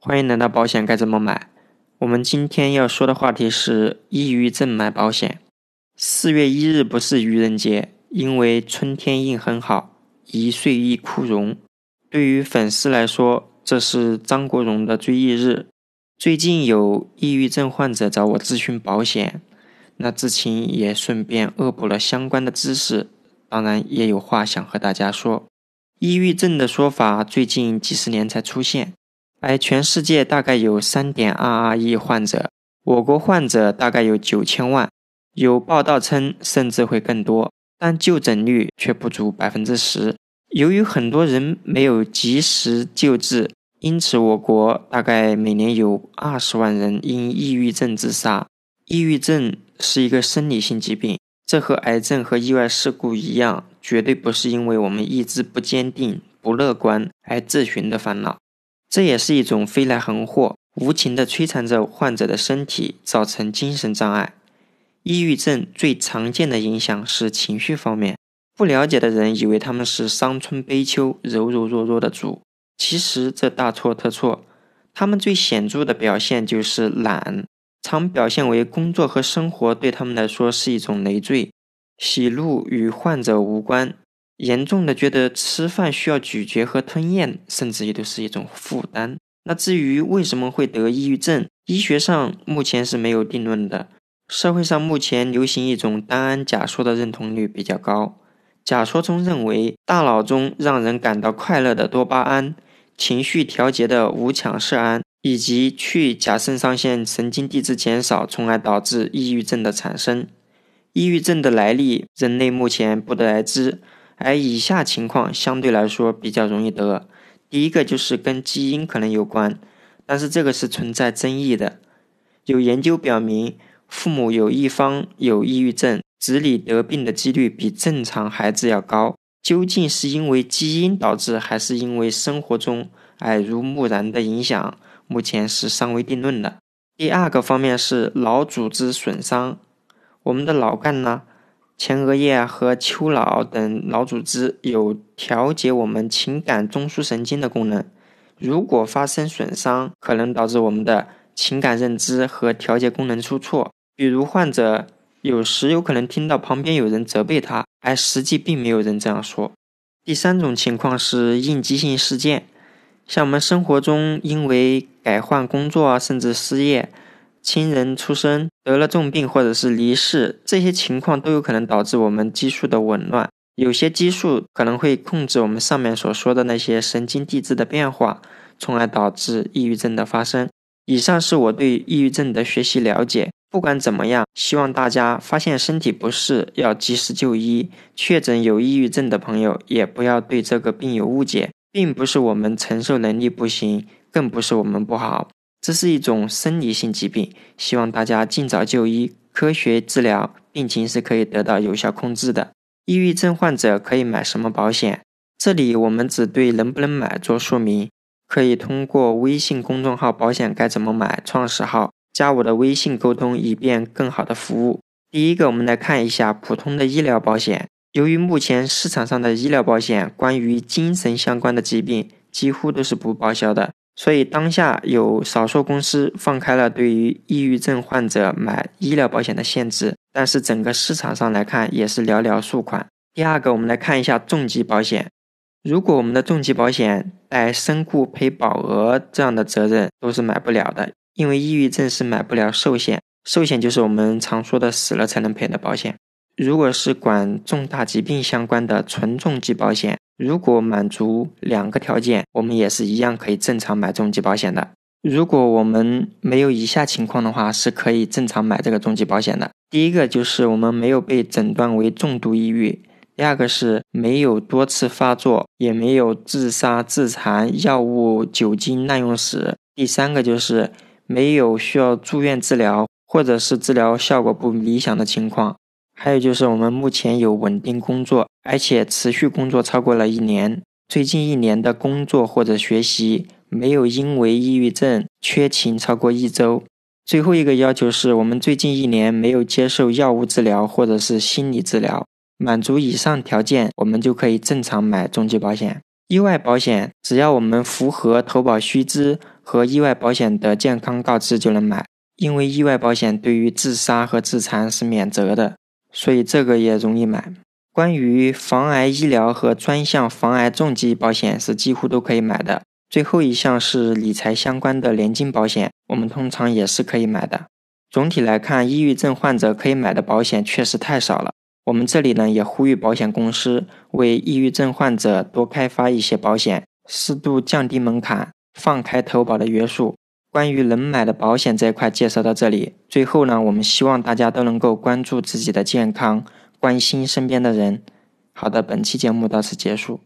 欢迎来到保险该怎么买。我们今天要说的话题是抑郁症买保险。四月一日不是愚人节，因为春天应很好，一岁一枯荣。对于粉丝来说，这是张国荣的追忆日。最近有抑郁症患者找我咨询保险，那志勤也顺便恶补了相关的知识，当然也有话想和大家说。抑郁症的说法最近几十年才出现，而全世界大概有三点二二亿患者，我国患者大概有九千万，有报道称甚至会更多，但就诊率却不足百分之十。由于很多人没有及时救治，因此我国大概每年有二十万人因抑郁症自杀。抑郁症是一个生理性疾病。这和癌症和意外事故一样，绝对不是因为我们意志不坚定、不乐观而自寻的烦恼。这也是一种飞来横祸，无情地摧残着患者的身体，造成精神障碍。抑郁症最常见的影响是情绪方面。不了解的人以为他们是伤春悲秋、柔柔弱弱的主，其实这大错特错。他们最显著的表现就是懒。常表现为工作和生活对他们来说是一种累赘，喜怒与患者无关。严重的觉得吃饭需要咀嚼和吞咽，甚至也都是一种负担。那至于为什么会得抑郁症，医学上目前是没有定论的。社会上目前流行一种单胺假说的认同率比较高。假说中认为，大脑中让人感到快乐的多巴胺，情绪调节的五羟色胺。以及去甲肾上腺神经递质减少，从而导致抑郁症的产生。抑郁症的来历，人类目前不得而知。而以下情况相对来说比较容易得：第一个就是跟基因可能有关，但是这个是存在争议的。有研究表明，父母有一方有抑郁症，子女得病的几率比正常孩子要高。究竟是因为基因导致，还是因为生活中耳濡目染的影响？目前是尚未定论的。第二个方面是脑组织损伤，我们的脑干呢，前额叶和丘脑等脑组织有调节我们情感中枢神经的功能。如果发生损伤，可能导致我们的情感认知和调节功能出错。比如患者有时有可能听到旁边有人责备他，而实际并没有人这样说。第三种情况是应激性事件。像我们生活中因为改换工作啊，甚至失业、亲人出生、得了重病或者是离世，这些情况都有可能导致我们激素的紊乱。有些激素可能会控制我们上面所说的那些神经递质的变化，从而导致抑郁症的发生。以上是我对抑郁症的学习了解。不管怎么样，希望大家发现身体不适要及时就医。确诊有抑郁症的朋友，也不要对这个病有误解。并不是我们承受能力不行，更不是我们不好，这是一种生理性疾病。希望大家尽早就医，科学治疗，病情是可以得到有效控制的。抑郁症患者可以买什么保险？这里我们只对能不能买做说明，可以通过微信公众号“保险该怎么买”创始号加我的微信沟通，以便更好的服务。第一个，我们来看一下普通的医疗保险。由于目前市场上的医疗保险关于精神相关的疾病几乎都是不报销的，所以当下有少数公司放开了对于抑郁症患者买医疗保险的限制，但是整个市场上来看也是寥寥数款。第二个，我们来看一下重疾保险。如果我们的重疾保险带身故赔保额这样的责任，都是买不了的，因为抑郁症是买不了寿险，寿险就是我们常说的死了才能赔的保险。如果是管重大疾病相关的纯重疾保险，如果满足两个条件，我们也是一样可以正常买重疾保险的。如果我们没有以下情况的话，是可以正常买这个重疾保险的。第一个就是我们没有被诊断为重度抑郁；第二个是没有多次发作，也没有自杀、自残、药物、酒精滥用史；第三个就是没有需要住院治疗或者是治疗效果不理想的情况。还有就是我们目前有稳定工作，而且持续工作超过了一年，最近一年的工作或者学习没有因为抑郁症缺勤超过一周。最后一个要求是我们最近一年没有接受药物治疗或者是心理治疗。满足以上条件，我们就可以正常买重疾保险。意外保险只要我们符合投保须知和意外保险的健康告知就能买，因为意外保险对于自杀和自残是免责的，所以这个也容易买。关于防癌医疗和专项防癌重疾保险是几乎都可以买的。最后一项是理财相关的年金保险，我们通常也是可以买的。总体来看，抑郁症患者可以买的保险确实太少了。我们这里呢也呼吁保险公司为抑郁症患者多开发一些保险，适度降低门槛，放开投保的约束。关于能买的保险这一块介绍到这里。最后呢，我们希望大家都能够关注自己的健康，关心身边的人。好的，本期节目到此结束。